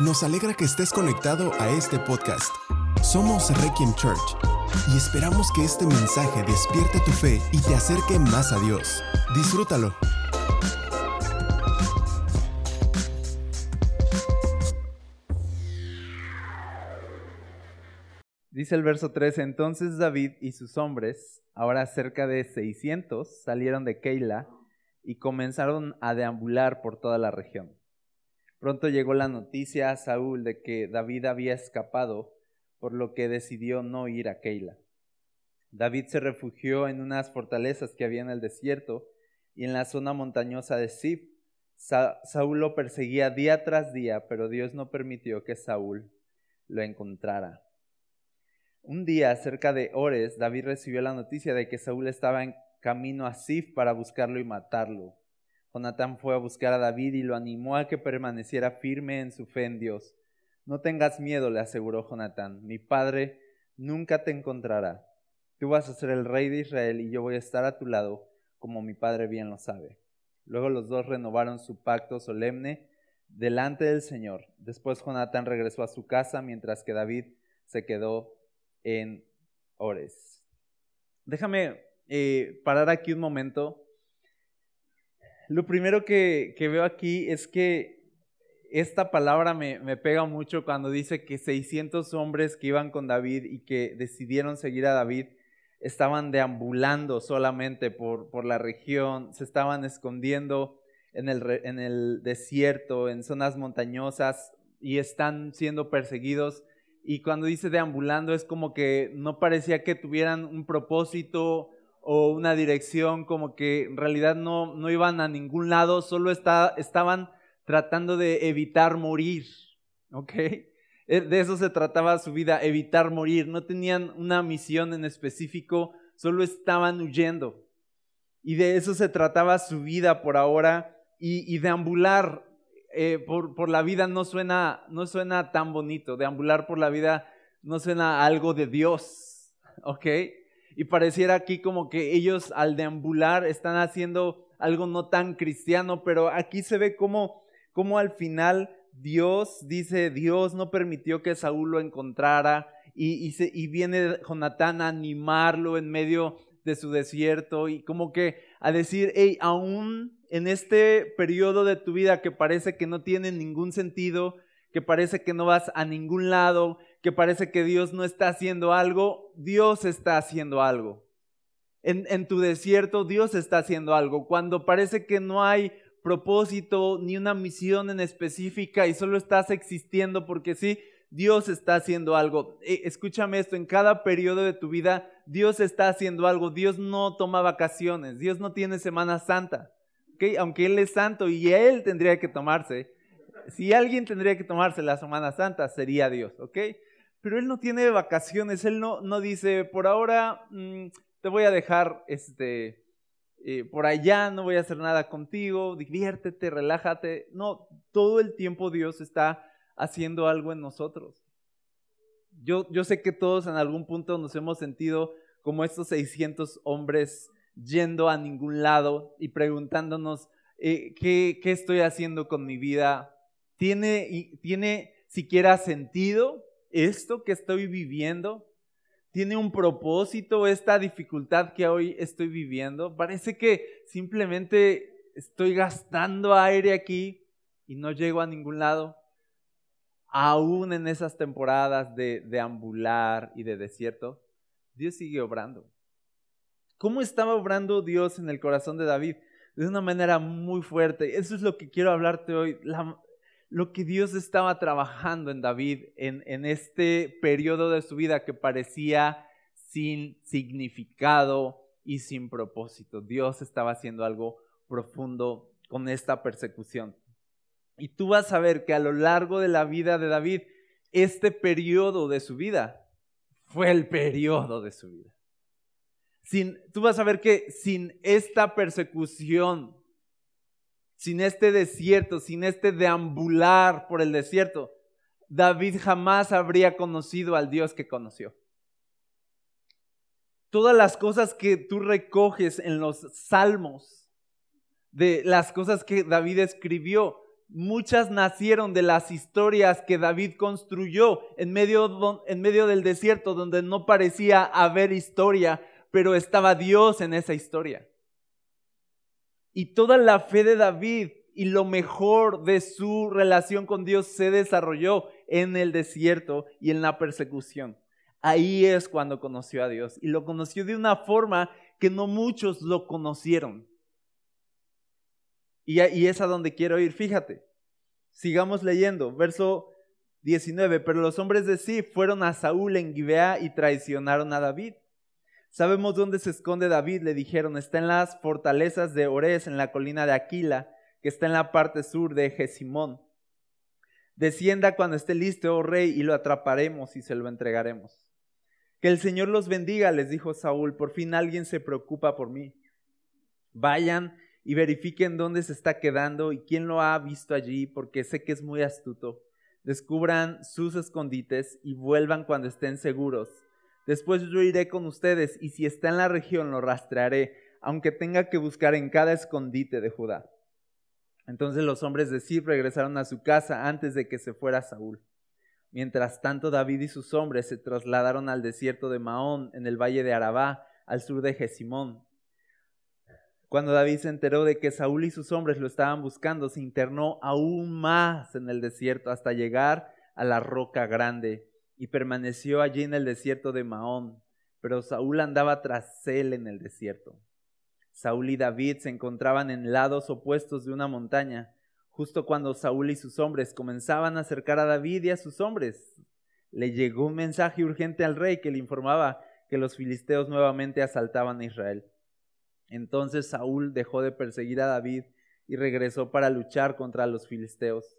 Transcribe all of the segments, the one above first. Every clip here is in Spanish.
Nos alegra que estés conectado a este podcast. Somos Requiem Church y esperamos que este mensaje despierte tu fe y te acerque más a Dios. Disfrútalo. Dice el verso 3, entonces David y sus hombres, ahora cerca de 600, salieron de Keila y comenzaron a deambular por toda la región. Pronto llegó la noticia a Saúl de que David había escapado, por lo que decidió no ir a Keila. David se refugió en unas fortalezas que había en el desierto y en la zona montañosa de Sif. Saúl lo perseguía día tras día, pero Dios no permitió que Saúl lo encontrara. Un día, cerca de Ores, David recibió la noticia de que Saúl estaba en camino a Sif para buscarlo y matarlo. Jonatán fue a buscar a David y lo animó a que permaneciera firme en su fe en Dios. No tengas miedo, le aseguró Jonatán, mi padre nunca te encontrará. Tú vas a ser el rey de Israel y yo voy a estar a tu lado, como mi padre bien lo sabe. Luego los dos renovaron su pacto solemne delante del Señor. Después Jonatán regresó a su casa, mientras que David se quedó en Ores. Déjame eh, parar aquí un momento. Lo primero que, veo aquí es que esta palabra me, pega mucho cuando dice que 600 hombres que iban con David y que decidieron seguir a David estaban deambulando solamente por, la región, se estaban escondiendo en el desierto, en zonas montañosas y están siendo perseguidos. Y cuando dice deambulando es como que no parecía que tuvieran un propósito o una dirección, como que en realidad no, no iban a ningún lado, solo está, estaban tratando de evitar morir, ¿ok? E, de eso se trataba su vida, evitar morir. No tenían una misión en específico, solo estaban huyendo. Y de eso se trataba su vida por ahora. Y, y deambular eh, por, por, la vida no suena, no suena tan bonito. Deambular por la vida no suena algo de Dios, ¿ok? Y pareciera aquí como que ellos al deambular están haciendo algo no tan cristiano, pero aquí se ve como, al final Dios dice, Dios no permitió que Saúl lo encontrara y, y, y viene Jonatán a animarlo en medio de su desierto y como que a decir, hey, aún en este periodo de tu vida que parece que no tiene ningún sentido, que parece que no vas a ningún lado, que parece que Dios no está haciendo algo, Dios está haciendo algo. En, tu desierto Dios está haciendo algo. Cuando parece que no hay propósito ni una misión en específica y solo estás existiendo porque sí, Dios está haciendo algo. Eh, escúchame esto, en cada periodo de tu vida Dios está haciendo algo. Dios no toma vacaciones, Dios no tiene Semana Santa. ¿okay? Aunque Él es santo y Él tendría que tomarse. Si alguien tendría que tomarse la Semana Santa, sería Dios, ¿ok? Pero él no tiene vacaciones, él no, no dice, por ahora mm, te voy a dejar este, eh, por allá, no voy a hacer nada contigo, diviértete, relájate. No, todo el tiempo Dios está haciendo algo en nosotros. Yo, yo sé que todos en algún punto nos hemos sentido como estos 600 hombres yendo a ningún lado y preguntándonos, eh, ¿qué, ¿qué, estoy haciendo con mi vida? ¿Tiene, ¿Tiene siquiera sentido? Esto que estoy viviendo tiene un propósito, esta dificultad que hoy estoy viviendo. Parece que simplemente estoy gastando aire aquí y no llego a ningún lado. Aún en esas temporadas de, deambular y de desierto, Dios sigue obrando. ¿Cómo estaba obrando Dios en el corazón de David? De una manera muy fuerte. Eso es lo que quiero hablarte hoy. La, lo que Dios estaba trabajando en David en, este periodo de su vida que parecía sin significado y sin propósito. Dios estaba haciendo algo profundo con esta persecución. Y tú vas a ver que a lo largo de la vida de David, este periodo de su vida fue el periodo de su vida. Sin, tú vas a ver que sin esta persecución sin este desierto, sin este deambular por el desierto, David jamás habría conocido al Dios que conoció. Todas las cosas que tú recoges en los salmos, de las cosas que David escribió, Muchas nacieron de las historias que David construyó en medio, en medio del desierto donde no parecía haber historia, pero estaba Dios en esa historia. Y toda la fe de David y lo mejor de su relación con Dios se desarrolló en el desierto y en la persecución. Ahí es cuando conoció a Dios y lo conoció de una forma que no muchos lo conocieron. Y, es a donde quiero ir, fíjate. Sigamos leyendo, verso 19. Pero los hombres de Sif fueron a Saúl en Gibea y traicionaron a David. Sabemos dónde se esconde David, le dijeron, está en las fortalezas de Ores, en la colina de Aquila, que está en la parte sur de Gesimón. Descienda cuando esté listo, oh rey, y lo atraparemos y se lo entregaremos. Que el Señor los bendiga, les dijo Saúl, por fin alguien se preocupa por mí. Vayan y verifiquen dónde se está quedando y quién lo ha visto allí, porque sé que es muy astuto. Descubran sus escondites y vuelvan cuando estén seguros. Después yo iré con ustedes y si está en la región lo rastrearé, aunque tenga que buscar en cada escondite de Judá. Entonces los hombres de Sif regresaron a su casa antes de que se fuera Saúl. Mientras tanto David y sus hombres se trasladaron al desierto de Maón, en el valle de Arabá, al sur de Gesimón. Cuando David se enteró de que Saúl y sus hombres lo estaban buscando, se internó aún más en el desierto hasta llegar a la roca grande y permaneció allí en el desierto de Maón. Pero Saúl andaba tras él en el desierto. Saúl y David se encontraban en lados opuestos de una montaña, justo cuando Saúl y sus hombres comenzaban a acercar a David y a sus hombres. Le llegó un mensaje urgente al rey que le informaba que los filisteos nuevamente asaltaban a Israel. Entonces Saúl dejó de perseguir a David y regresó para luchar contra los filisteos.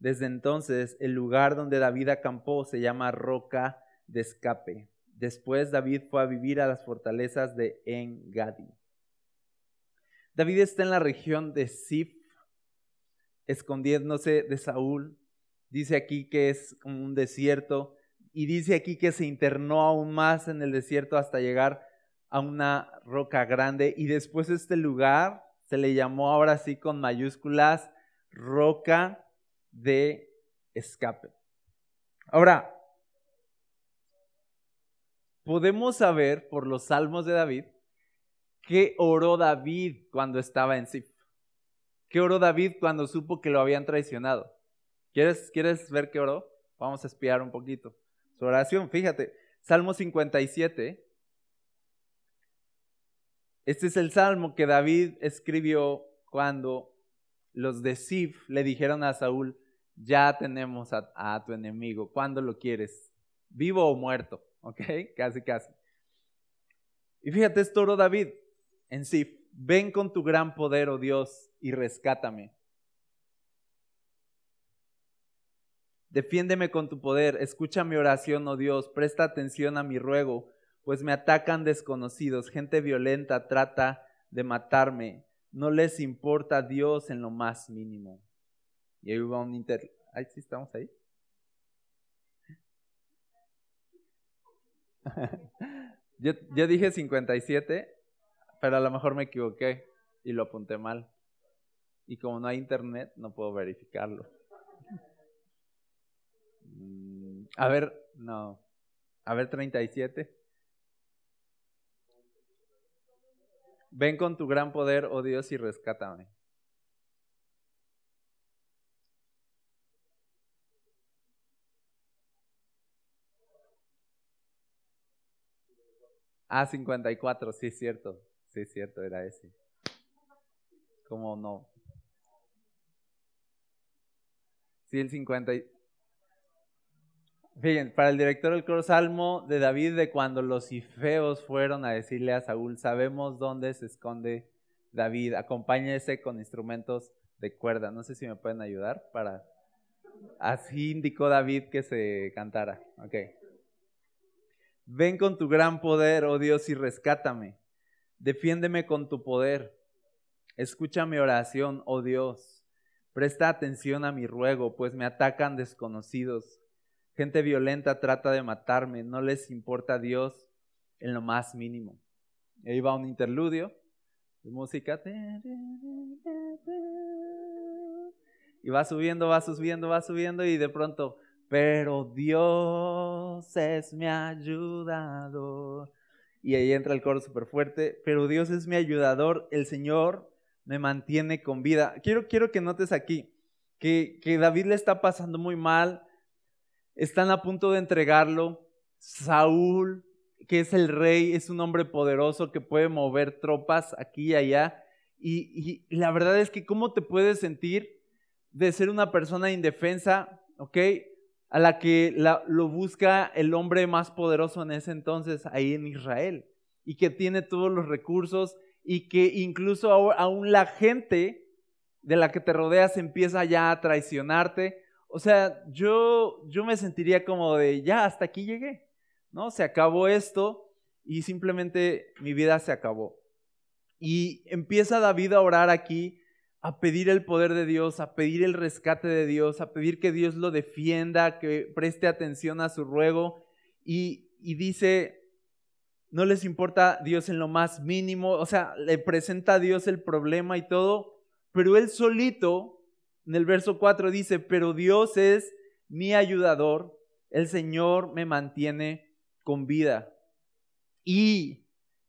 Desde entonces el lugar donde David acampó se llama Roca de Escape. Después David fue a vivir a las fortalezas de En-Gadi. David está en la región de Sif, escondiéndose de Saúl. Dice aquí que es un desierto y dice aquí que se internó aún más en el desierto hasta llegar a una roca grande y después este lugar se le llamó ahora sí con mayúsculas roca de escape. Ahora, podemos saber por los salmos de David qué oró David cuando estaba en Sif. ¿Qué oró David cuando supo que lo habían traicionado? ¿Quieres, ¿Quieres ver qué oró? Vamos a espiar un poquito. Su oración, fíjate, Salmo 57, este es el salmo que David escribió cuando los de Sif le dijeron a Saúl, ya tenemos a, tu enemigo, ¿cuándo lo quieres? ¿Vivo o muerto? ¿Ok? Casi, casi. Y fíjate, esto oró David en Sif, ven con tu gran poder, oh Dios, y rescátame. Defiéndeme con tu poder, escucha mi oración, oh Dios, presta atención a mi ruego pues me atacan desconocidos, gente violenta trata de matarme, no les importa Dios en lo más mínimo. Y ahí va un inter... Ahí sí estamos ahí. yo, yo dije 57, pero a lo mejor me equivoqué y lo apunté mal. Y como no hay internet, no puedo verificarlo. Mm, a ver, no. A ver, 37. Ven con tu gran poder, oh Dios, y rescátame. Ah, 54, sí es cierto. Sí es cierto, era ese. ¿Cómo no? Sí, el 50. Fíjense, para el director del coro Salmo de David, de cuando los ifeos fueron a decirle a Saúl, sabemos dónde se esconde David, acompáñese con instrumentos de cuerda. No sé si me pueden ayudar para... Así indicó David que se cantara. Ok. Ven con tu gran poder, oh Dios, y rescátame. Defiéndeme con tu poder. Escucha mi oración, oh Dios. Presta atención a mi ruego, pues me atacan desconocidos Gente violenta trata de matarme, no les importa a Dios en lo más mínimo. Y ahí va un interludio de música. y va subiendo, va subiendo, va subiendo y de pronto, pero Dios es mi ayudador. Y ahí entra el coro súper fuerte, pero Dios es mi ayudador, el Señor me mantiene con vida. Quiero, quiero que notes aquí que, que David le está pasando muy mal, están a punto de entregarlo, Saúl, que es el rey, es un hombre poderoso que puede mover tropas aquí y allá. Y, la verdad es que cómo te puedes sentir de ser una persona indefensa, ¿ok? A la que lo busca el hombre más poderoso en ese entonces ahí en Israel y que tiene todos los recursos y que incluso aún la gente de la que te rodeas empieza ya a traicionarte. O sea, yo, yo me sentiría como de, ya, hasta aquí llegué, ¿no? Se acabó esto y simplemente mi vida se acabó. Y empieza David a orar aquí, a pedir el poder de Dios, a pedir el rescate de Dios, a pedir que Dios lo defienda, que preste atención a su ruego. Y, y dice, no les importa Dios en lo más mínimo, o sea, le presenta a Dios el problema y todo, pero él solito, en el verso 4 dice, pero Dios es mi ayudador, el Señor me mantiene con vida. Y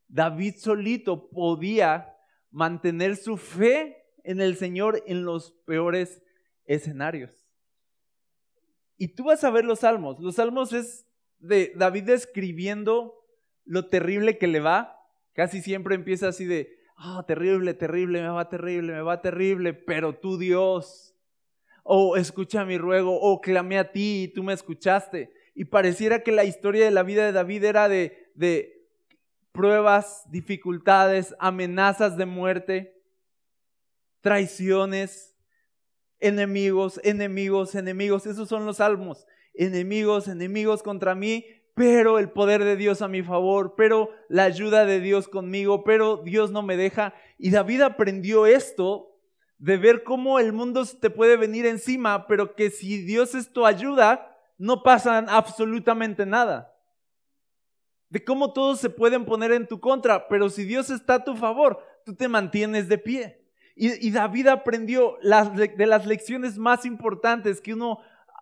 David solito podía mantener su fe en el Señor en los peores escenarios. Y tú vas a ver los salmos. Los salmos es de David escribiendo lo terrible que le va. Casi siempre empieza así de, ah, terrible, terrible, me va terrible, me va terrible, pero tú Dios, o escucha mi ruego, o clamé a ti y tú me escuchaste. Y pareciera que la historia de la vida de David era de, de pruebas, dificultades, amenazas de muerte, traiciones, enemigos, enemigos, enemigos. Esos son los salmos. Enemigos, enemigos contra mí, pero el poder de Dios a mi favor, pero la ayuda de Dios conmigo, pero Dios no me deja. Y David aprendió esto de ver cómo el mundo te puede venir encima, pero que si Dios es tu ayuda, no pasa absolutamente nada. De cómo todos se pueden poner en tu contra, pero si Dios está a tu favor, tú te mantienes de pie. Y, David aprendió las, de las lecciones más importantes que uno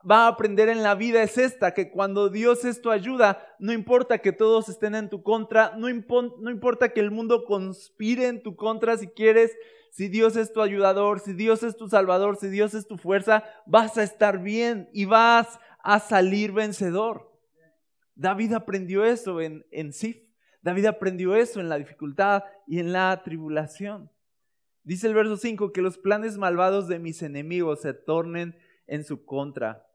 va a aprender en la vida es esta, que cuando Dios es tu ayuda, no importa que todos estén en tu contra, no, no importa que el mundo conspire en tu contra si quieres, si Dios es tu ayudador, si Dios es tu salvador, si Dios es tu fuerza, vas a estar bien y vas a salir vencedor. David aprendió eso en, en Sif. David aprendió eso en la dificultad y en la tribulación. Dice el verso 5 que los planes malvados de mis enemigos se tornen en su contra.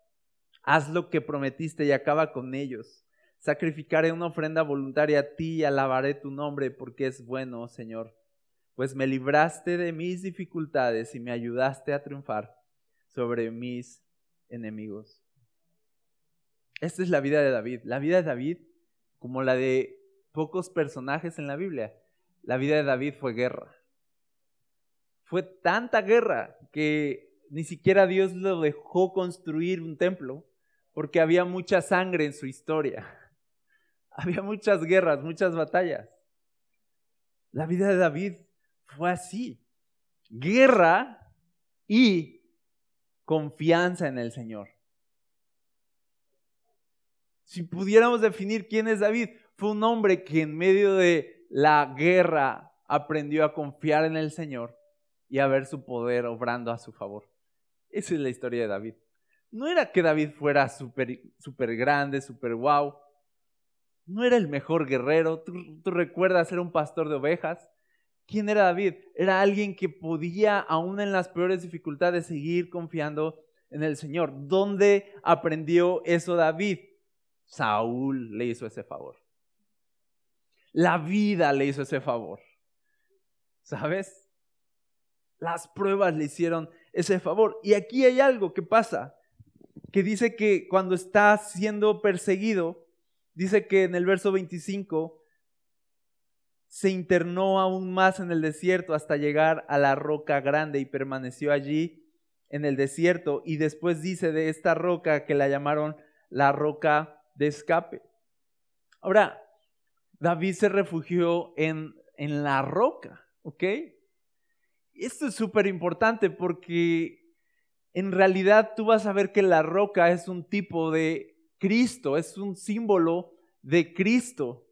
Haz lo que prometiste y acaba con ellos. Sacrificaré una ofrenda voluntaria a ti y alabaré tu nombre porque es bueno, Señor. Pues me libraste de mis dificultades y me ayudaste a triunfar sobre mis enemigos. Esta es la vida de David. La vida de David, como la de pocos personajes en la Biblia, la vida de David fue guerra. Fue tanta guerra que ni siquiera Dios lo dejó construir un templo porque había mucha sangre en su historia. Había muchas guerras, muchas batallas. La vida de David fue así. Guerra y confianza en el Señor. Si pudiéramos definir quién es David, fue un hombre que en medio de la guerra aprendió a confiar en el Señor y a ver su poder obrando a su favor. Esa es la historia de David. No era que David fuera súper super grande, súper wow. No era el mejor guerrero. ¿Tú, ¿Tú, recuerdas ser un pastor de ovejas? ¿Quién era David? Era alguien que podía, aún en las peores dificultades, seguir confiando en el Señor. ¿Dónde aprendió eso David? Saúl le hizo ese favor. La vida le hizo ese favor. ¿Sabes? Las pruebas le hicieron ese favor. Y aquí hay algo que pasa que dice que cuando está siendo perseguido, dice que en el verso 25 se internó aún más en el desierto hasta llegar a la roca grande y permaneció allí en el desierto. Y después dice de esta roca que la llamaron la roca de escape. Ahora, David se refugió en, en la roca, ¿ok? Esto es súper importante porque en realidad tú vas a ver que la roca es un tipo de Cristo, es un símbolo de Cristo.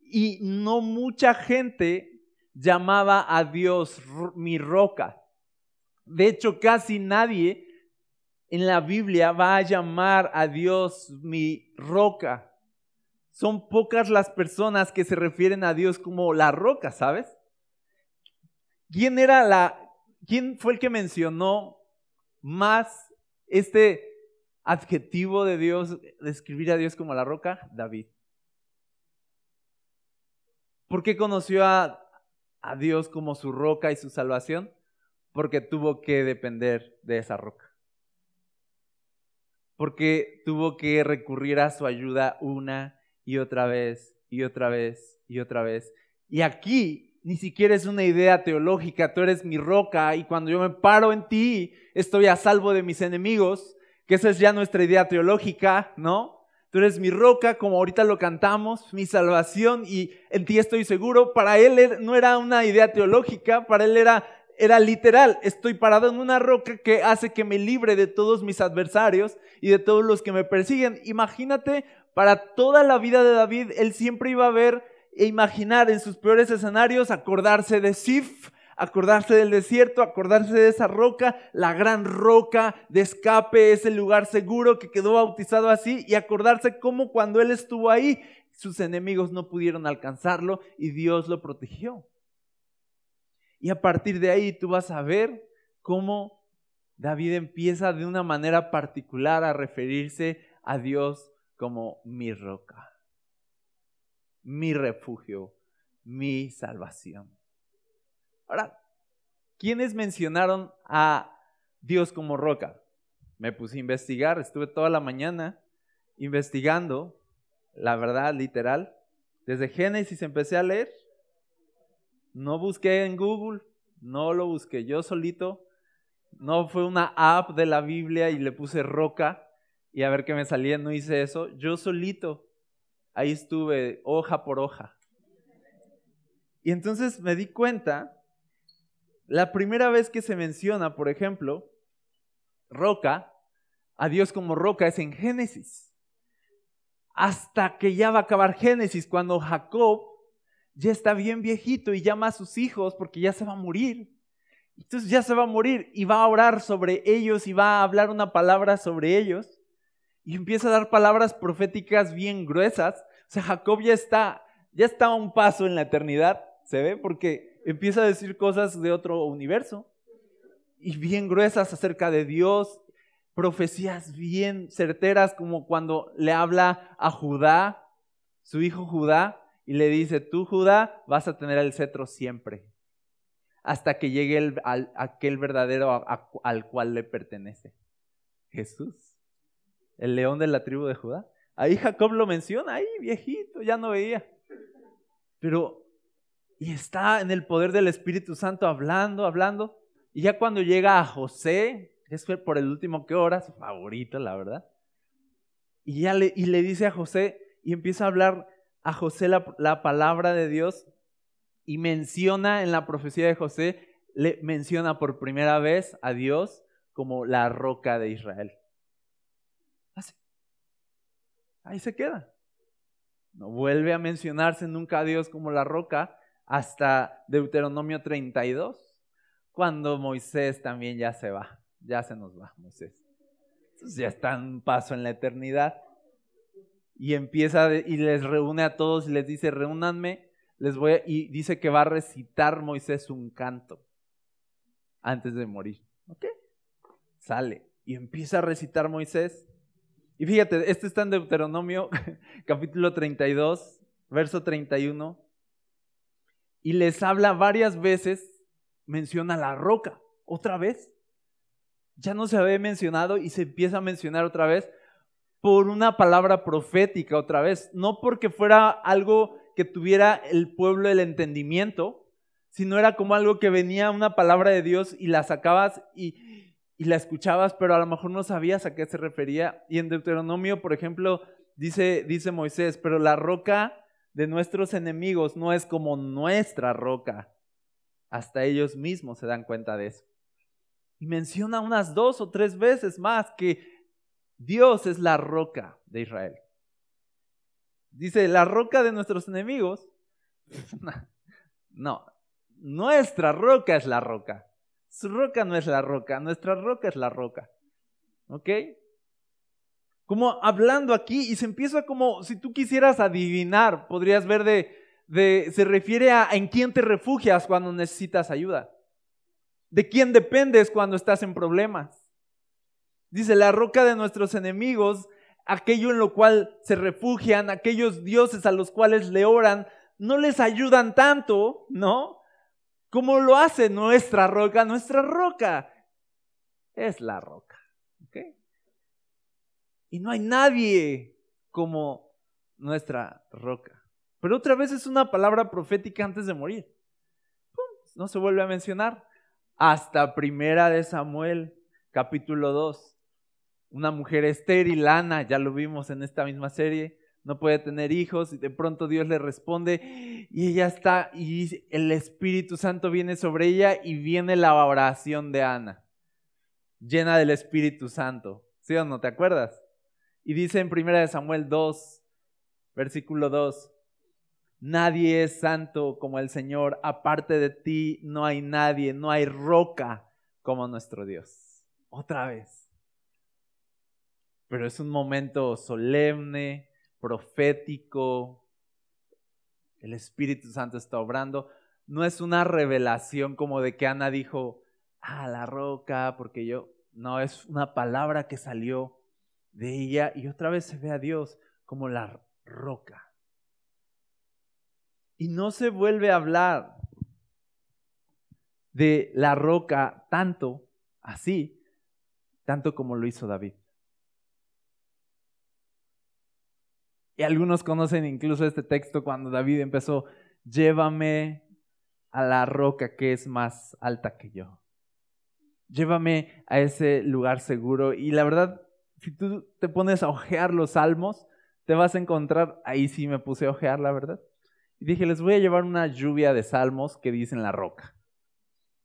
Y no mucha gente llamaba a Dios mi roca. De hecho, casi nadie en la Biblia va a llamar a Dios mi roca. Son pocas las personas que se refieren a Dios como la roca, ¿sabes? ¿Quién era la quién fue el que mencionó más este adjetivo de Dios, describir a Dios como la roca? David. ¿Por qué conoció a, a Dios como su roca y su salvación? Porque tuvo que depender de esa roca. Porque tuvo que recurrir a su ayuda una y otra vez y otra vez y otra vez. Y aquí ni siquiera es una idea teológica, tú eres mi roca y cuando yo me paro en ti estoy a salvo de mis enemigos, que esa es ya nuestra idea teológica, ¿no? Tú eres mi roca, como ahorita lo cantamos, mi salvación y en ti estoy seguro. Para él er, no era una idea teológica, para él era, era literal. Estoy parado en una roca que hace que me libre de todos mis adversarios y de todos los que me persiguen. Imagínate, para toda la vida de David, él siempre iba a ver e imaginar en sus peores escenarios, acordarse de Sif, acordarse del desierto, acordarse de esa roca, la gran roca de escape, ese lugar seguro que quedó bautizado así, y acordarse cómo cuando él estuvo ahí, sus enemigos no pudieron alcanzarlo y Dios lo protegió. Y a partir de ahí tú vas a ver cómo David empieza de una manera particular a referirse a Dios como mi roca mi refugio, mi salvación. Ahora, ¿quiénes mencionaron a Dios como roca? Me puse a investigar, estuve toda la mañana investigando, la verdad, literal. Desde Génesis empecé a leer. No busqué en Google, no lo busqué yo solito. No fue una app de la Biblia y le puse roca y a ver qué me salía. No hice eso. Yo solito ahí estuve hoja por hoja. Y entonces me di cuenta, la primera vez que se menciona, por ejemplo, roca, a Dios como roca es en Génesis. Hasta que ya va a acabar Génesis, cuando Jacob ya está bien viejito y llama a sus hijos porque ya se va a morir. Entonces ya se va a morir y va a orar sobre ellos y va a hablar una palabra sobre ellos y empieza a dar palabras proféticas bien gruesas. O sea, Jacob ya está, ya está a un paso en la eternidad, ¿se ve? Porque empieza a decir cosas de otro universo y bien gruesas acerca de Dios, profecías bien certeras como cuando le habla a Judá, su hijo Judá, y le dice, tú Judá vas a tener el cetro siempre, hasta que llegue el, aquel verdadero al cual le pertenece, Jesús el león de la tribu de Judá. Ahí Jacob lo menciona, ahí viejito, ya no veía. Pero, y está en el poder del Espíritu Santo hablando, hablando. Y ya cuando llega a José, es por el último que ora, su favorito, la verdad. Y ya le, y le dice a José, y empieza a hablar a José la, la palabra de Dios, y menciona en la profecía de José, le menciona por primera vez a Dios como la roca de Israel. Ahí se queda. No vuelve a mencionarse nunca a Dios como la roca hasta Deuteronomio 32, cuando Moisés también ya se va, ya se nos va Moisés. Entonces ya está un paso en la eternidad. Y empieza y les reúne a todos y les dice, reúnanme, les voy y dice que va a recitar Moisés un canto antes de morir. ¿Ok? Sale y empieza a recitar Moisés y fíjate, este está en Deuteronomio capítulo 32, verso 31. Y les habla varias veces, menciona la roca, otra vez. Ya no se había mencionado y se empieza a mencionar otra vez por una palabra profética otra vez. No porque fuera algo que tuviera el pueblo el entendimiento, sino era como algo que venía una palabra de Dios y la sacabas y, y la escuchabas, pero a lo mejor no sabías a qué se refería. Y en Deuteronomio, por ejemplo, dice, dice Moisés, pero la roca de nuestros enemigos no es como nuestra roca. Hasta ellos mismos se dan cuenta de eso. Y menciona unas dos o tres veces más que Dios es la roca de Israel. Dice, la roca de nuestros enemigos. No, nuestra roca es la roca. Su roca no es la roca, nuestra roca es la roca. ¿Ok? Como hablando aquí y se empieza como, si tú quisieras adivinar, podrías ver de, de se refiere a en quién te refugias cuando necesitas ayuda. De quién dependes cuando estás en problemas. Dice, la roca de nuestros enemigos, aquello en lo cual se refugian, aquellos dioses a los cuales le oran, no les ayudan tanto, ¿no? Como lo hace nuestra roca. Nuestra roca es la roca. ¿ok? Y no hay nadie como nuestra roca. Pero otra vez es una palabra profética antes de morir. No se vuelve a mencionar. Hasta primera de Samuel, capítulo 2. Una mujer estéril, Ana, ya lo vimos en esta misma serie, no puede tener hijos y de pronto Dios le responde y ella está y el Espíritu Santo viene sobre ella y viene la oración de Ana, llena del Espíritu Santo. ¿Sí o no? ¿Te acuerdas? Y dice en 1 Samuel 2, versículo 2, Nadie es santo como el Señor, aparte de ti no hay nadie, no hay roca como nuestro Dios. Otra vez. Pero es un momento solemne, profético, el Espíritu Santo está obrando. No es una revelación como de que Ana dijo, ah, la roca, porque yo, no, es una palabra que salió de ella y otra vez se ve a Dios como la roca. Y no se vuelve a hablar de la roca tanto así, tanto como lo hizo David. Y algunos conocen incluso este texto cuando David empezó, llévame a la roca que es más alta que yo. Llévame a ese lugar seguro. Y la verdad, si tú te pones a ojear los salmos, te vas a encontrar, ahí sí me puse a ojear, la verdad. Y dije, les voy a llevar una lluvia de salmos que dicen la roca.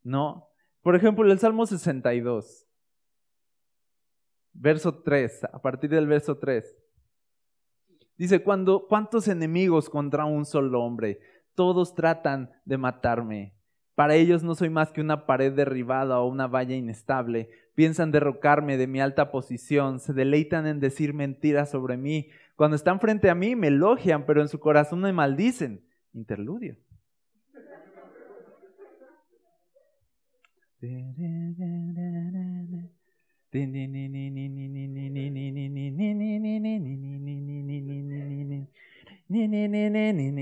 ¿No? Por ejemplo, el Salmo 62, verso 3, a partir del verso 3. Dice, cuando, ¿cuántos enemigos contra un solo hombre? Todos tratan de matarme. Para ellos no soy más que una pared derribada o una valla inestable. Piensan derrocarme de mi alta posición, se deleitan en decir mentiras sobre mí. Cuando están frente a mí me elogian, pero en su corazón me maldicen. Interludio.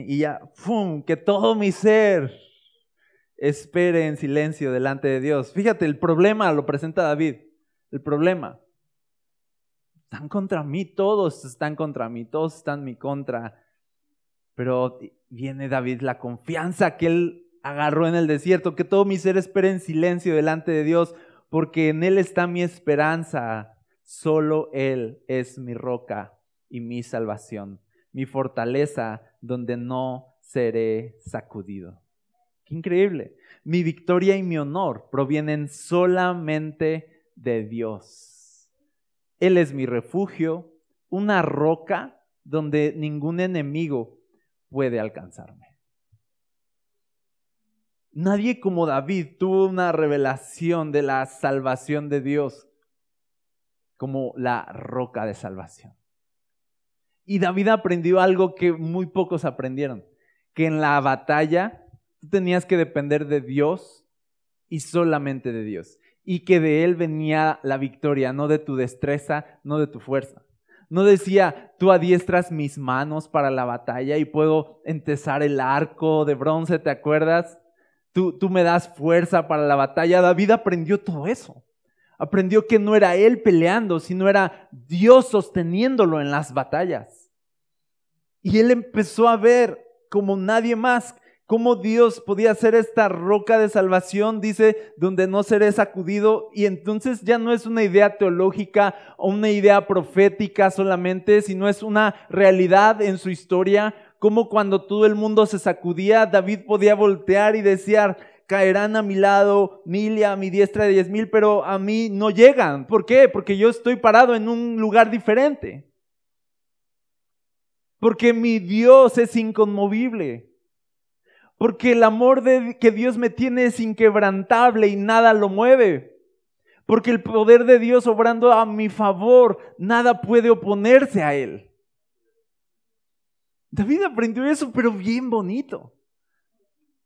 Y ya, ¡fum! Que todo mi ser espere en silencio delante de Dios. Fíjate, el problema lo presenta David. El problema. Están contra mí, todos están contra mí, todos están en mi contra. Pero viene David la confianza que él agarró en el desierto, que todo mi ser espere en silencio delante de Dios, porque en Él está mi esperanza. Solo Él es mi roca y mi salvación, mi fortaleza donde no seré sacudido. Qué increíble. Mi victoria y mi honor provienen solamente de Dios. Él es mi refugio, una roca donde ningún enemigo puede alcanzarme. Nadie como David tuvo una revelación de la salvación de Dios como la roca de salvación. Y David aprendió algo que muy pocos aprendieron, que en la batalla tú tenías que depender de Dios y solamente de Dios, y que de Él venía la victoria, no de tu destreza, no de tu fuerza. No decía, tú adiestras mis manos para la batalla y puedo entesar el arco de bronce, ¿te acuerdas? tú, me das fuerza para la batalla. David aprendió todo eso. Aprendió que no era él peleando, sino era Dios sosteniéndolo en las batallas. Y él empezó a ver como nadie más cómo Dios podía ser esta roca de salvación, dice, donde no seré sacudido. Y entonces ya no es una idea teológica o una idea profética solamente, sino es una realidad en su historia, como cuando todo el mundo se sacudía, David podía voltear y decir, caerán a mi lado mil y a mi diestra de diez mil, pero a mí no llegan. ¿Por qué? Porque yo estoy parado en un lugar diferente. Porque mi Dios es inconmovible. Porque el amor que Dios me tiene es inquebrantable y nada lo mueve. Porque el poder de Dios obrando a mi favor, nada puede oponerse a él. David aprendió eso, pero bien bonito.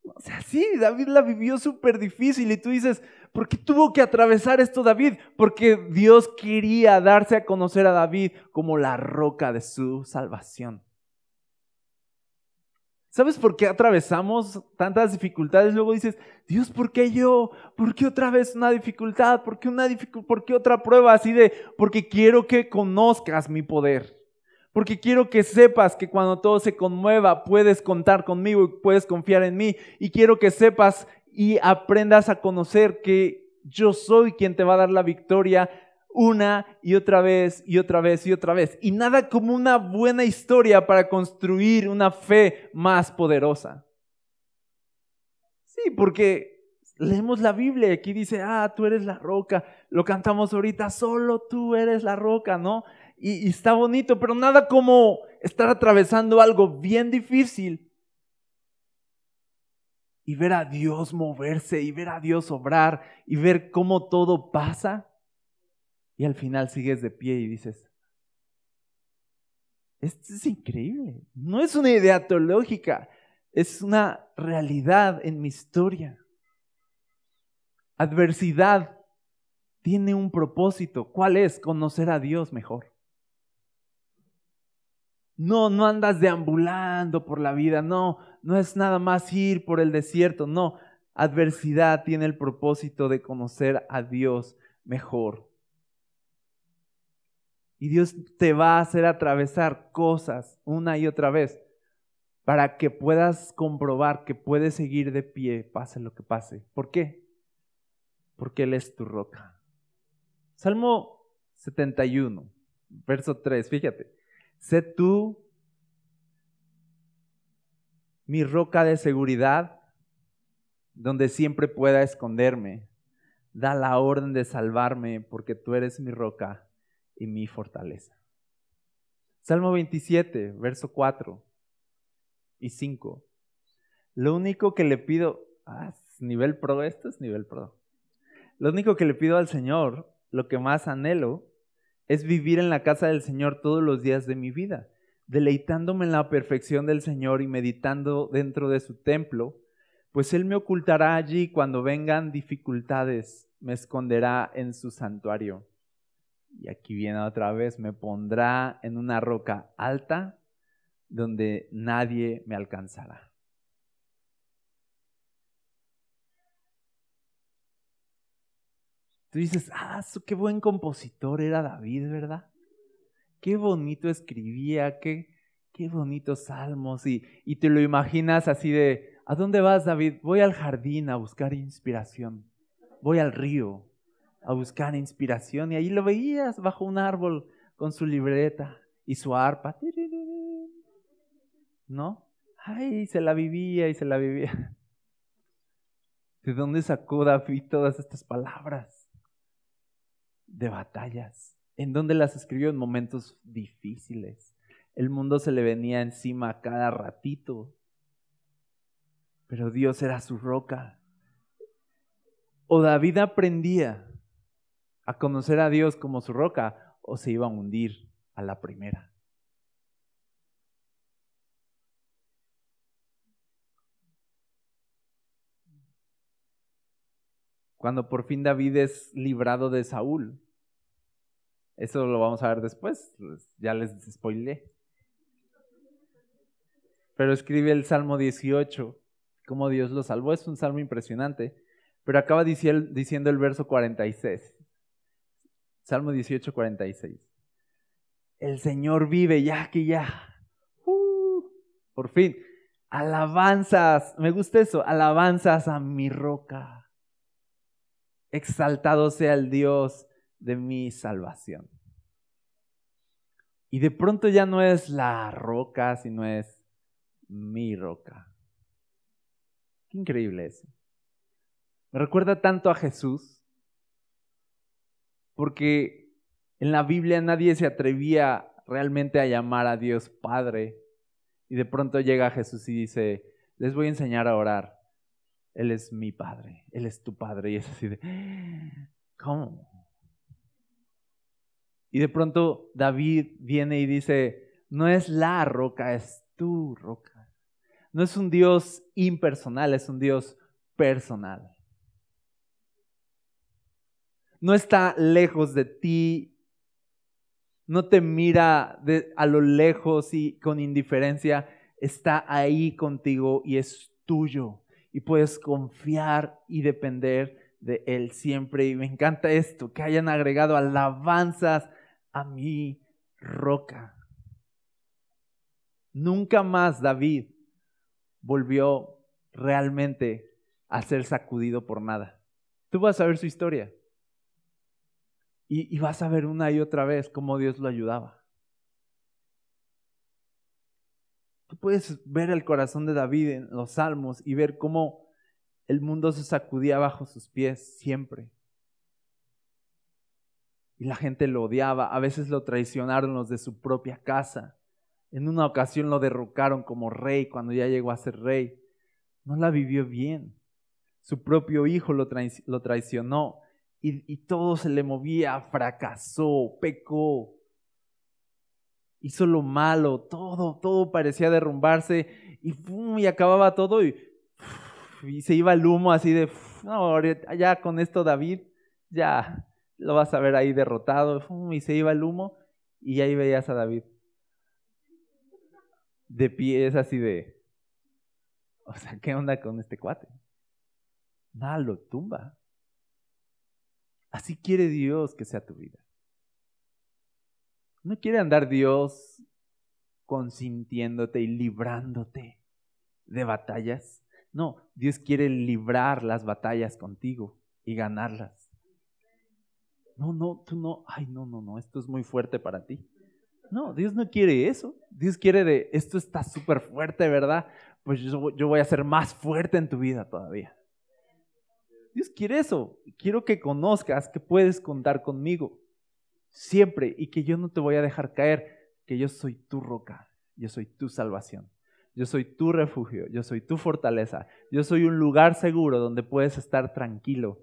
O sea, sí, David la vivió súper difícil y tú dices, ¿por qué tuvo que atravesar esto David? Porque Dios quería darse a conocer a David como la roca de su salvación. ¿Sabes por qué atravesamos tantas dificultades? Luego dices, Dios, ¿por qué yo? ¿Por qué otra vez una dificultad? ¿Por qué, una ¿Por qué otra prueba así de, porque quiero que conozcas mi poder? Porque quiero que sepas que cuando todo se conmueva puedes contar conmigo y puedes confiar en mí. Y quiero que sepas y aprendas a conocer que yo soy quien te va a dar la victoria una y otra vez y otra vez y otra vez. Y nada como una buena historia para construir una fe más poderosa. Sí, porque leemos la Biblia y aquí dice, ah, tú eres la roca. Lo cantamos ahorita, solo tú eres la roca, ¿no? Y, está bonito, pero nada como estar atravesando algo bien difícil y ver a Dios moverse y ver a Dios obrar y ver cómo todo pasa y al final sigues de pie y dices, esto es increíble. No es una idea teológica, es una realidad en mi historia. Adversidad tiene un propósito. ¿Cuál es? Conocer a Dios mejor. No, no andas deambulando por la vida, no, no es nada más ir por el desierto, no. Adversidad tiene el propósito de conocer a Dios mejor. Y Dios te va a hacer atravesar cosas una y otra vez para que puedas comprobar que puedes seguir de pie, pase lo que pase. ¿Por qué? Porque Él es tu roca. Salmo 71, verso 3, fíjate. Sé tú mi roca de seguridad, donde siempre pueda esconderme. Da la orden de salvarme, porque tú eres mi roca y mi fortaleza. Salmo 27, verso 4 y 5. Lo único que le pido, ah, nivel pro, esto es nivel pro. Lo único que le pido al Señor, lo que más anhelo, es vivir en la casa del Señor todos los días de mi vida, deleitándome en la perfección del Señor y meditando dentro de su templo, pues Él me ocultará allí cuando vengan dificultades, me esconderá en su santuario. Y aquí viene otra vez, me pondrá en una roca alta donde nadie me alcanzará. Tú dices, ah, qué buen compositor era David, ¿verdad? Qué bonito escribía, qué, qué bonitos salmos. Y, y te lo imaginas así de, ¿a dónde vas, David? Voy al jardín a buscar inspiración. Voy al río a buscar inspiración y ahí lo veías bajo un árbol con su libreta y su arpa. ¿No? Ay, se la vivía y se la vivía. ¿De dónde sacó David todas estas palabras? De batallas. ¿En dónde las escribió? En momentos difíciles. El mundo se le venía encima cada ratito. Pero Dios era su roca. O David aprendía a conocer a Dios como su roca o se iba a hundir a la primera. Cuando por fin David es librado de Saúl. Eso lo vamos a ver después, ya les spoilé. Pero escribe el Salmo 18, cómo Dios lo salvó. Es un salmo impresionante. Pero acaba diciendo el verso 46. Salmo 18, 46. El Señor vive ya que ya. Uh, por fin. Alabanzas. Me gusta eso. Alabanzas a mi roca. Exaltado sea el Dios de mi salvación. Y de pronto ya no es la roca, sino es mi roca. Qué increíble eso. Me recuerda tanto a Jesús, porque en la Biblia nadie se atrevía realmente a llamar a Dios Padre. Y de pronto llega Jesús y dice, les voy a enseñar a orar. Él es mi Padre, Él es tu Padre. Y es así de, ¿cómo? Y de pronto David viene y dice, no es la roca, es tu roca. No es un Dios impersonal, es un Dios personal. No está lejos de ti, no te mira a lo lejos y con indiferencia, está ahí contigo y es tuyo. Y puedes confiar y depender de Él siempre. Y me encanta esto, que hayan agregado alabanzas a mi roca. Nunca más David volvió realmente a ser sacudido por nada. Tú vas a ver su historia. Y, vas a ver una y otra vez cómo Dios lo ayudaba. Tú puedes ver el corazón de David en los salmos y ver cómo el mundo se sacudía bajo sus pies siempre y la gente lo odiaba. A veces lo traicionaron los de su propia casa. En una ocasión lo derrocaron como rey cuando ya llegó a ser rey. No la vivió bien. Su propio hijo lo, traicionó y, todo se le movía, fracasó, pecó, hizo lo malo, todo, todo parecía derrumbarse y, y acababa todo y, y, se iba el humo así de, no, ya con esto David, ya, lo vas a ver ahí derrotado, y se iba el humo, y ahí veías a David. De pie, es así de, o sea, ¿qué onda con este cuate? Nada lo tumba. Así quiere Dios que sea tu vida. No quiere andar Dios consintiéndote y librándote de batallas. No, Dios quiere librar las batallas contigo y ganarlas no, no, tú no, ay, no, no, no, esto es muy fuerte para ti. No, Dios no quiere eso. Dios quiere de, esto está súper fuerte, ¿verdad? Pues yo, yo voy a ser más fuerte en tu vida todavía. Dios quiere eso. Quiero que conozcas que puedes contar conmigo siempre y que yo no te voy a dejar caer, que yo soy tu roca, yo soy tu salvación, yo soy tu refugio, yo soy tu fortaleza, yo soy un lugar seguro donde puedes estar tranquilo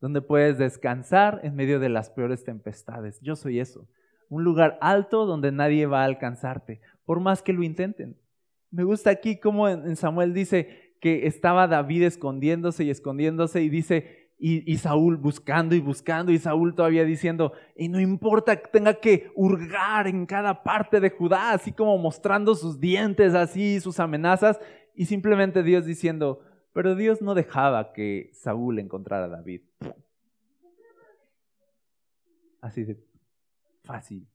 donde puedes descansar en medio de las peores tempestades. Yo soy eso. Un lugar alto donde nadie va a alcanzarte, por más que lo intenten. Me gusta aquí como en Samuel dice que estaba David escondiéndose y escondiéndose y dice, y, Saúl buscando y buscando y Saúl todavía diciendo, y no importa que tenga que hurgar en cada parte de Judá, así como mostrando sus dientes, así sus amenazas, y simplemente Dios diciendo, pero Dios no dejaba que Saúl encontrara a David. Así de fácil.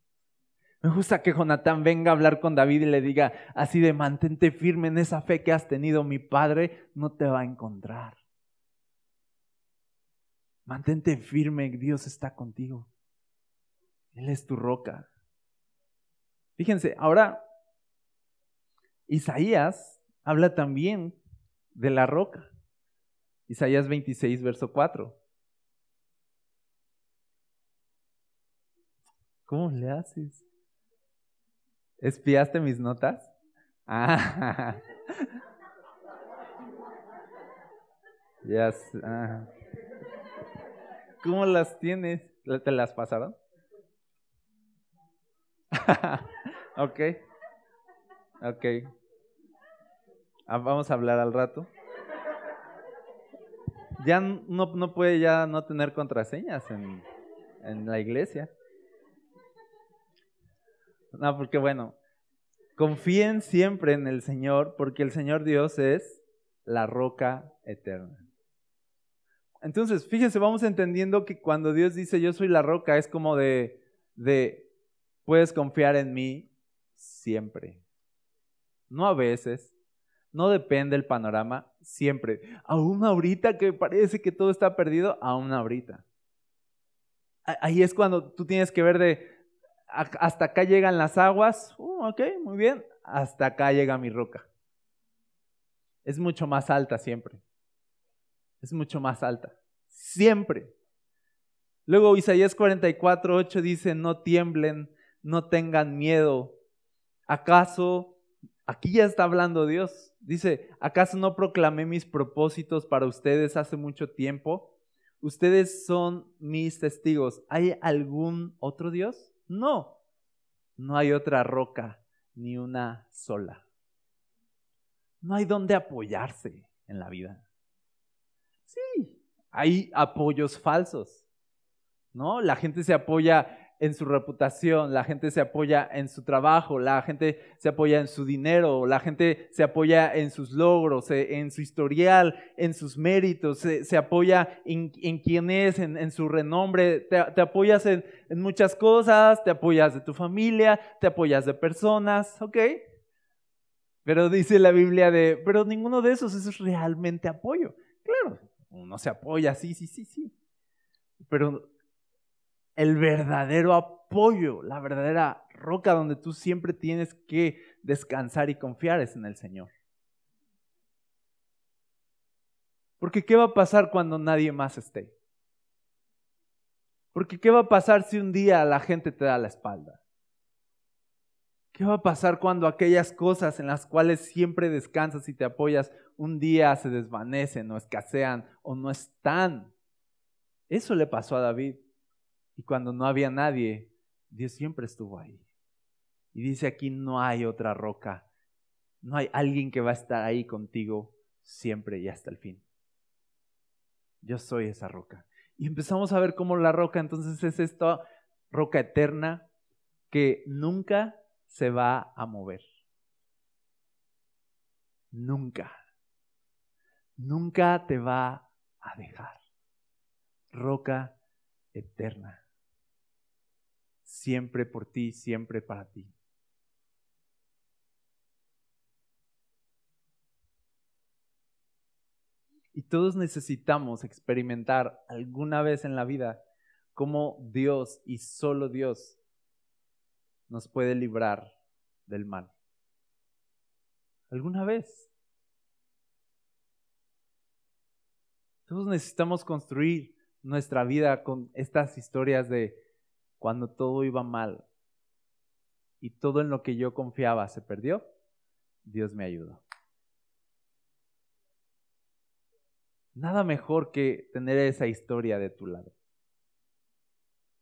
Me gusta que Jonatán venga a hablar con David y le diga así de mantente firme en esa fe que has tenido, mi padre no te va a encontrar. Mantente firme, Dios está contigo. Él es tu roca. Fíjense, ahora Isaías habla también de la roca. Isaías 26, verso 4. ¿Cómo le haces? ¿Espiaste mis notas? Ah. Ya. ¿Cómo las tienes? ¿Te las pasaron? Ah, vamos a hablar al rato. Ya no, no puede ya no tener contraseñas en, en la iglesia. No, porque bueno, confíen siempre en el Señor, porque el Señor Dios es la roca eterna. Entonces, fíjense, vamos entendiendo que cuando Dios dice yo soy la roca, es como de, de puedes confiar en mí siempre. No a veces, no depende el panorama, siempre. Aún ahorita que parece que todo está perdido, aún ahorita. Ahí es cuando tú tienes que ver de, hasta acá llegan las aguas, uh, ok, muy bien, hasta acá llega mi roca. Es mucho más alta siempre. es mucho más alta. Siempre. Luego Isaías 44, 8 dice, no tiemblen, no tengan miedo. ¿Acaso, aquí ya está hablando Dios, dice, ¿acaso no proclamé mis propósitos para ustedes hace mucho tiempo? Ustedes son mis testigos. ¿Hay algún otro Dios? No, no hay otra roca, ni una sola. No hay donde apoyarse en la vida. Sí, hay apoyos falsos, ¿no? La gente se apoya en su reputación, la gente se apoya en su trabajo, la gente se apoya en su dinero, la gente se apoya en sus logros, eh, en su historial, en sus méritos, se, apoya en, quién es, en, su renombre, te, apoyas en, en, muchas cosas, te apoyas de tu familia, te apoyas de personas, ¿ok? Pero dice la Biblia de, pero ninguno de esos es realmente apoyo. Claro, uno se apoya, sí, sí, sí, sí. Pero el verdadero apoyo, la verdadera roca donde tú siempre tienes que descansar y confiar es en el Señor. Porque ¿qué va a pasar cuando nadie más esté? Porque ¿qué va a pasar si un día la gente te da la espalda? ¿Qué va a pasar cuando aquellas cosas en las cuales siempre descansas y te apoyas un día se desvanecen o escasean o no están? Eso le pasó a David. Y cuando no había nadie, Dios siempre estuvo ahí. Y dice aquí, no hay otra roca. No hay alguien que va a estar ahí contigo siempre y hasta el fin. Yo soy esa roca. Y empezamos a ver cómo la roca entonces es esta roca eterna que nunca se va a mover. Nunca. Nunca te va a dejar. Roca eterna siempre por ti, siempre para ti. Y todos necesitamos experimentar alguna vez en la vida cómo Dios y solo Dios nos puede librar del mal. ¿Alguna vez? Todos necesitamos construir nuestra vida con estas historias de cuando todo iba mal y todo en lo que yo confiaba se perdió, Dios me ayudó. Nada mejor que tener esa historia de tu lado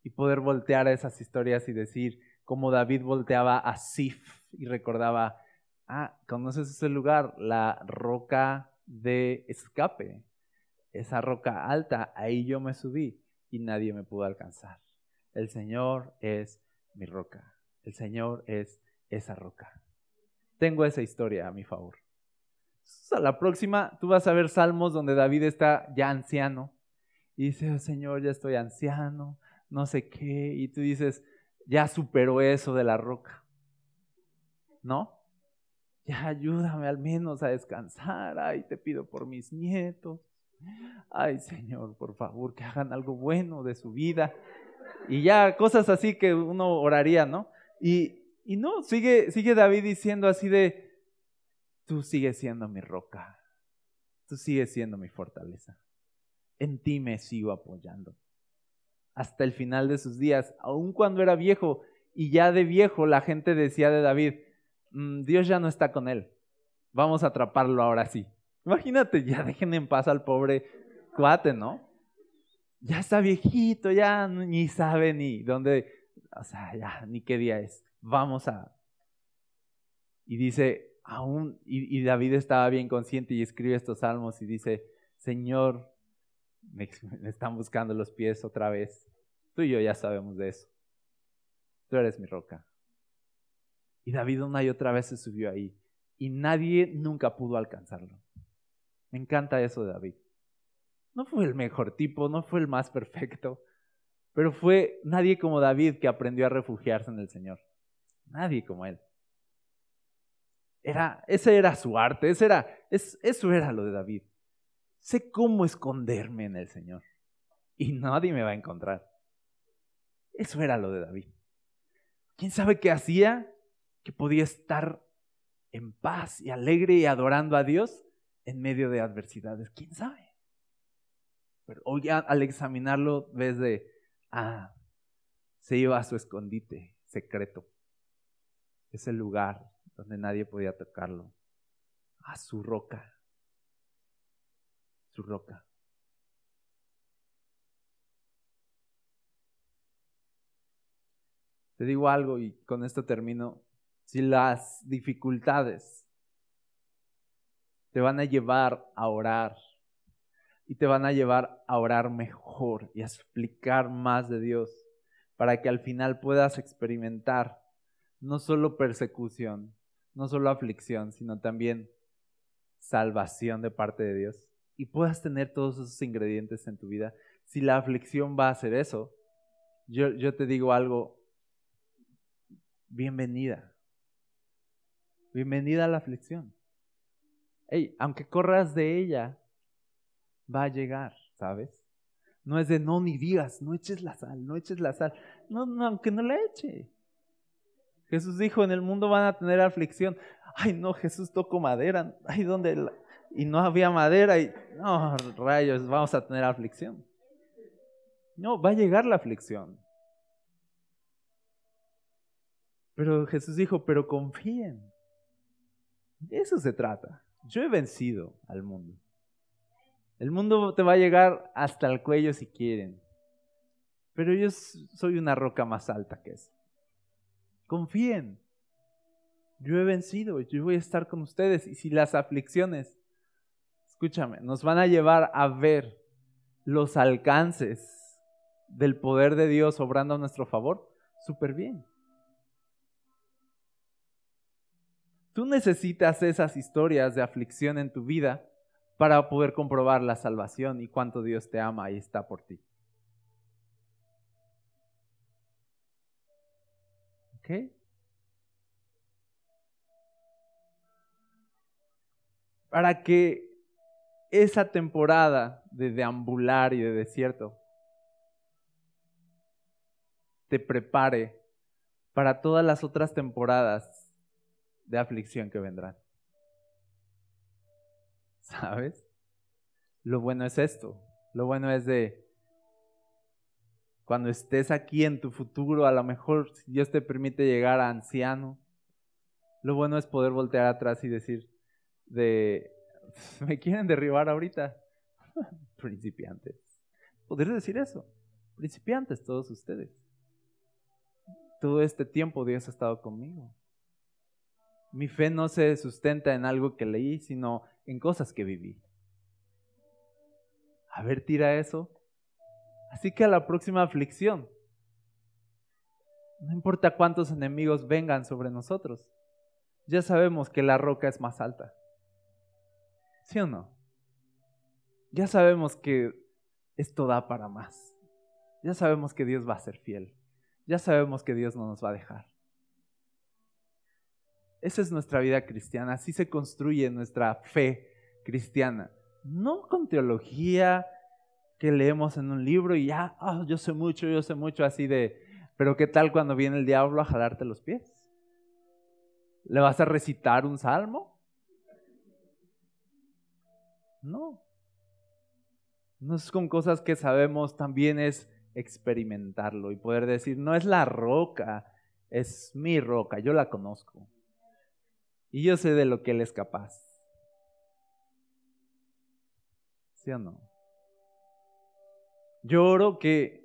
y poder voltear a esas historias y decir, como David volteaba a Sif y recordaba, ah, ¿conoces ese lugar? La roca de escape, esa roca alta, ahí yo me subí y nadie me pudo alcanzar. El Señor es mi roca. El Señor es esa roca. Tengo esa historia a mi favor. A la próxima, tú vas a ver salmos donde David está ya anciano y dice, oh, Señor, ya estoy anciano, no sé qué, y tú dices, ya superó eso de la roca. ¿No? Ya ayúdame al menos a descansar. Ay, te pido por mis nietos. Ay, Señor, por favor, que hagan algo bueno de su vida y ya cosas así que uno oraría, ¿no? Y, y no, sigue, sigue David diciendo así de, tú sigues siendo mi roca, tú sigues siendo mi fortaleza, en ti me sigo apoyando. Hasta el final de sus días, aun cuando era viejo, y ya de viejo la gente decía de David, mm, Dios ya no está con él, vamos a atraparlo ahora sí. Imagínate, ya dejen en paz al pobre cuate, ¿no? Ya está viejito, ya ni sabe ni dónde, o sea, ya ni qué día es. Vamos a... Y dice, aún, y, David estaba bien consciente y escribe estos salmos y dice, Señor, me, están buscando los pies otra vez. Tú y yo ya sabemos de eso. Tú eres mi roca. Y David una y otra vez se subió ahí. Y nadie nunca pudo alcanzarlo. Me encanta eso de David. No fue el mejor tipo, no fue el más perfecto, pero fue nadie como David que aprendió a refugiarse en el Señor. Nadie como él. Era, ese era su arte, ese era, eso era lo de David. Sé cómo esconderme en el Señor y nadie me va a encontrar. Eso era lo de David. ¿Quién sabe qué hacía? Que podía estar en paz y alegre y adorando a Dios en medio de adversidades. ¿Quién sabe? Pero hoy al examinarlo ves de, ah, se iba a su escondite secreto. Es el lugar donde nadie podía tocarlo. A su roca. Su roca. Te digo algo y con esto termino. Si las dificultades te van a llevar a orar y te van a llevar a orar mejor y a explicar más de Dios para que al final puedas experimentar no solo persecución, no solo aflicción, sino también salvación de parte de Dios y puedas tener todos esos ingredientes en tu vida. Si la aflicción va a hacer eso, yo, yo te digo algo, bienvenida. Bienvenida a la aflicción. Hey, aunque corras de ella, va a llegar, ¿sabes? No es de no ni digas, no eches la sal, no eches la sal. No, no, aunque no la eche. Jesús dijo, en el mundo van a tener aflicción. Ay, no, Jesús tocó madera. Ay, ¿dónde? Y no había madera y, no, rayos, vamos a tener aflicción. No, va a llegar la aflicción. Pero Jesús dijo, pero confíen. De eso se trata. Yo he vencido al mundo. El mundo te va a llegar hasta el cuello si quieren. Pero yo soy una roca más alta que eso. Confíen. Yo he vencido, yo voy a estar con ustedes. Y si las aflicciones, escúchame, nos van a llevar a ver los alcances del poder de Dios obrando a nuestro favor, súper bien. Tú necesitas esas historias de aflicción en tu vida para poder comprobar la salvación y cuánto Dios te ama y está por ti. ¿Ok? Para que esa temporada de deambular y de desierto te prepare para todas las otras temporadas de aflicción que vendrán. ¿Sabes? Lo bueno es esto. Lo bueno es de cuando estés aquí en tu futuro, a lo mejor Dios te permite llegar a anciano, lo bueno es poder voltear atrás y decir de me quieren derribar ahorita. Principiantes. Poder decir eso. Principiantes todos ustedes. Todo este tiempo Dios ha estado conmigo. Mi fe no se sustenta en algo que leí, sino en cosas que viví. A ver, tira eso. Así que a la próxima aflicción, no importa cuántos enemigos vengan sobre nosotros, ya sabemos que la roca es más alta. ¿Sí o no? Ya sabemos que esto da para más. Ya sabemos que Dios va a ser fiel. Ya sabemos que Dios no nos va a dejar. Esa es nuestra vida cristiana, así se construye nuestra fe cristiana. No con teología que leemos en un libro y ya, ah, yo sé mucho, yo sé mucho, así de, pero ¿qué tal cuando viene el diablo a jalarte los pies? ¿Le vas a recitar un salmo? No. No es con cosas que sabemos, también es experimentarlo y poder decir, no es la roca, es mi roca, yo la conozco. Y yo sé de lo que Él es capaz. ¿Sí o no? Yo oro que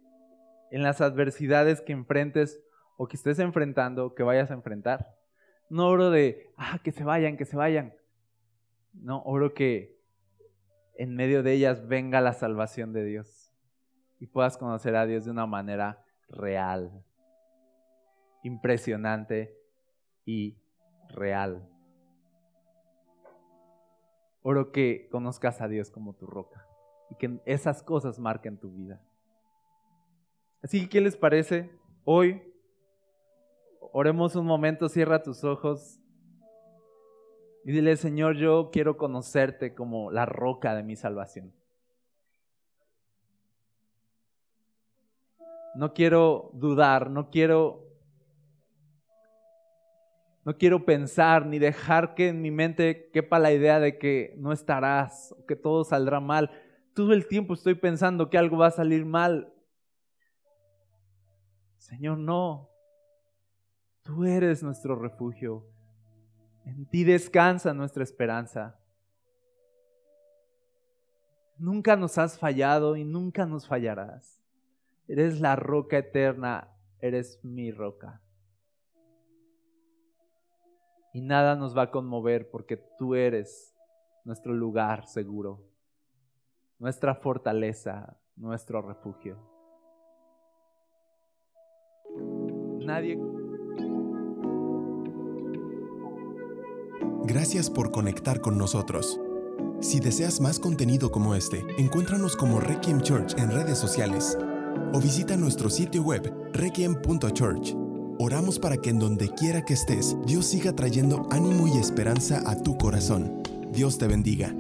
en las adversidades que enfrentes o que estés enfrentando, que vayas a enfrentar, no oro de, ah, que se vayan, que se vayan. No, oro que en medio de ellas venga la salvación de Dios y puedas conocer a Dios de una manera real, impresionante y real. Oro que conozcas a Dios como tu roca y que esas cosas marquen tu vida. Así que, ¿qué les parece? Hoy, oremos un momento, cierra tus ojos y dile, Señor, yo quiero conocerte como la roca de mi salvación. No quiero dudar, no quiero no quiero pensar ni dejar que en mi mente quepa la idea de que no estarás, o que todo saldrá mal. todo el tiempo estoy pensando que algo va a salir mal. Señor, no. Tú eres nuestro refugio. En ti descansa nuestra esperanza. Nunca nos has fallado y nunca nos fallarás. Eres la roca eterna, eres mi roca. Y nada nos va a conmover porque tú eres nuestro lugar seguro, nuestra fortaleza, nuestro refugio. Nadie Gracias por conectar con nosotros. Si deseas más contenido como este, encuéntranos como Requiem Church en redes sociales o visita nuestro sitio web requiem.church. Oramos para que en donde quiera que estés, Dios siga trayendo ánimo y esperanza a tu corazón. Dios te bendiga.